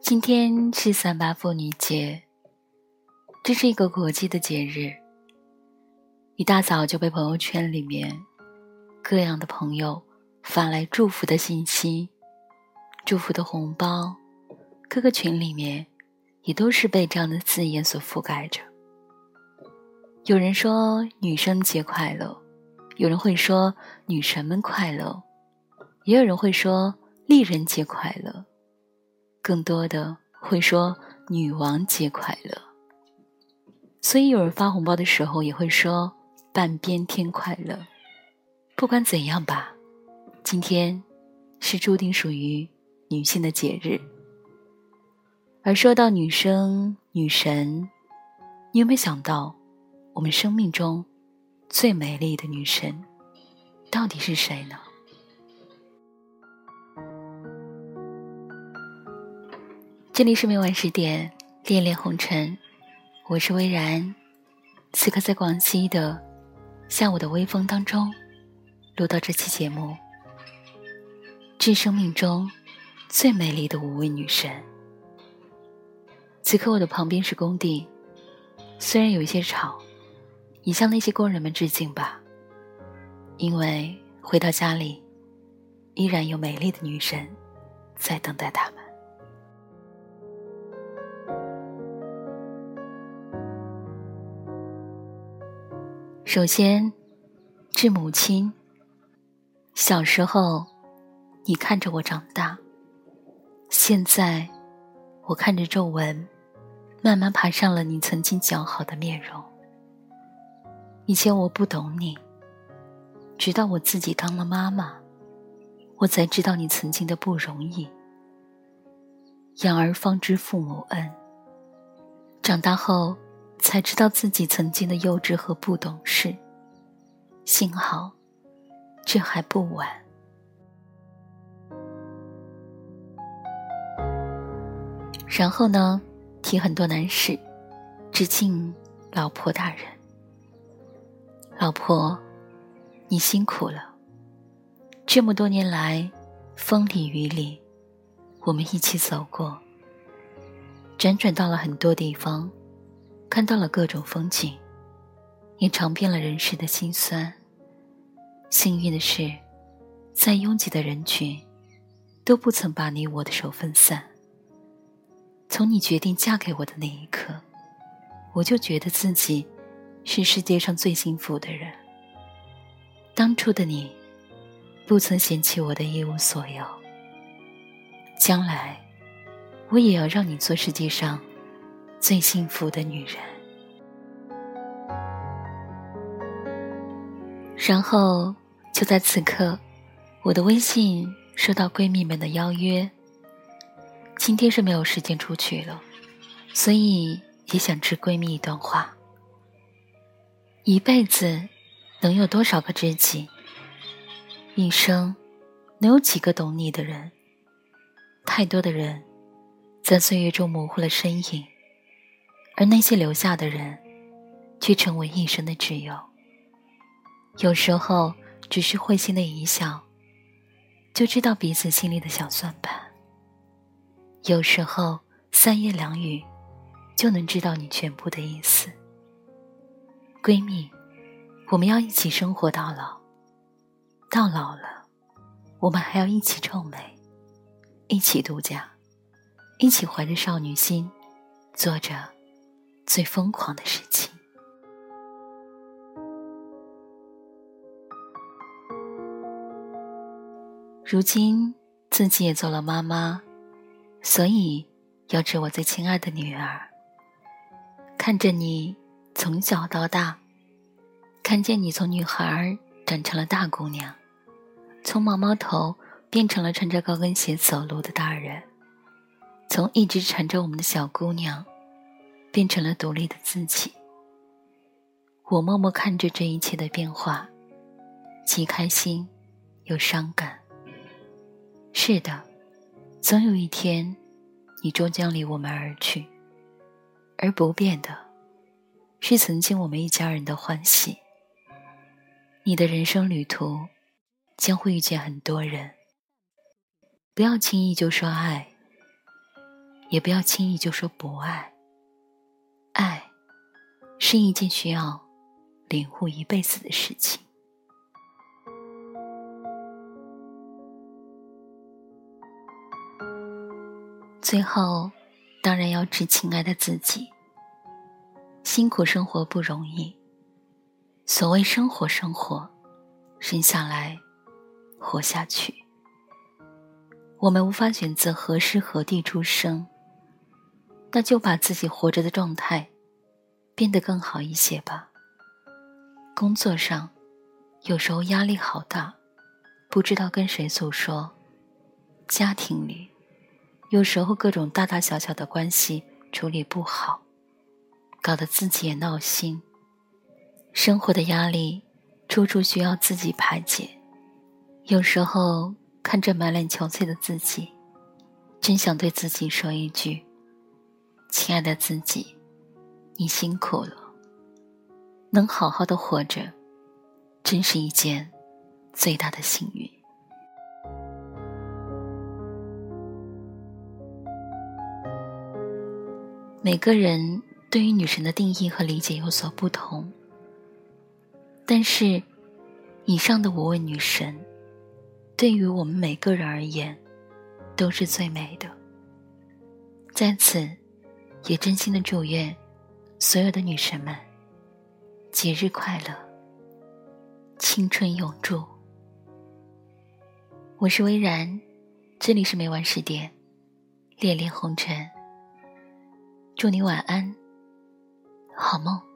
今天是三八妇女节，这是一个国际的节日。一大早就被朋友圈里面各样的朋友发来祝福的信息、祝福的红包，各个群里面也都是被这样的字眼所覆盖着。有人说女生节快乐，有人会说女神们快乐，也有人会说丽人节快乐。更多的会说“女王节快乐”，所以有人发红包的时候也会说“半边天快乐”。不管怎样吧，今天是注定属于女性的节日。而说到女生、女神，你有没有想到，我们生命中最美丽的女神到底是谁呢？这里是每晚十点，恋恋红尘，我是微然，此刻在广西的下午的微风当中，录到这期节目，致生命中最美丽的五位女神。此刻我的旁边是工地，虽然有一些吵，你向那些工人们致敬吧，因为回到家里，依然有美丽的女神在等待他们。首先，致母亲。小时候，你看着我长大；现在，我看着皱纹，慢慢爬上了你曾经姣好的面容。以前我不懂你，直到我自己当了妈妈，我才知道你曾经的不容易。养儿方知父母恩，长大后。才知道自己曾经的幼稚和不懂事。幸好，这还不晚。然后呢，提很多难事，致敬老婆大人。老婆，你辛苦了。这么多年来，风里雨里，我们一起走过，辗转到了很多地方。看到了各种风景，也尝遍了人世的辛酸。幸运的是，在拥挤的人群，都不曾把你我的手分散。从你决定嫁给我的那一刻，我就觉得自己是世界上最幸福的人。当初的你，不曾嫌弃我的一无所有。将来，我也要让你做世界上。最幸福的女人。然后就在此刻，我的微信收到闺蜜们的邀约。今天是没有时间出去了，所以也想致闺蜜一段话：一辈子能有多少个知己？一生能有几个懂你的人？太多的人在岁月中模糊了身影。而那些留下的人，却成为一生的挚友。有时候，只是会心的一笑，就知道彼此心里的小算盘；有时候，三言两语，就能知道你全部的意思。闺蜜，我们要一起生活到老，到老了，我们还要一起臭美，一起度假，一起怀着少女心，做着。最疯狂的事情。如今自己也做了妈妈，所以要致我最亲爱的女儿。看着你从小到大，看见你从女孩长成了大姑娘，从毛毛头变成了穿着高跟鞋走路的大人，从一直缠着我们的小姑娘。变成了独立的自己。我默默看着这一切的变化，既开心又伤感。是的，总有一天，你终将离我们而去，而不变的，是曾经我们一家人的欢喜。你的人生旅途，将会遇见很多人。不要轻易就说爱，也不要轻易就说不爱。爱是一件需要领悟一辈子的事情。最后，当然要致亲爱的自己。辛苦生活不容易。所谓生活，生活，生下来，活下去。我们无法选择何时何地出生，那就把自己活着的状态变得更好一些吧。工作上，有时候压力好大，不知道跟谁诉说；家庭里，有时候各种大大小小的关系处理不好，搞得自己也闹心。生活的压力，处处需要自己排解。有时候看着满脸憔悴的自己，真想对自己说一句：“亲爱的自己，你辛苦了。能好好的活着，真是一件最大的幸运。”每个人对于女神的定义和理解有所不同，但是以上的五位女神，对于我们每个人而言，都是最美的。在此，也真心的祝愿所有的女神们节日快乐，青春永驻。我是微然，这里是每晚十点，恋恋红尘。祝你晚安，好梦。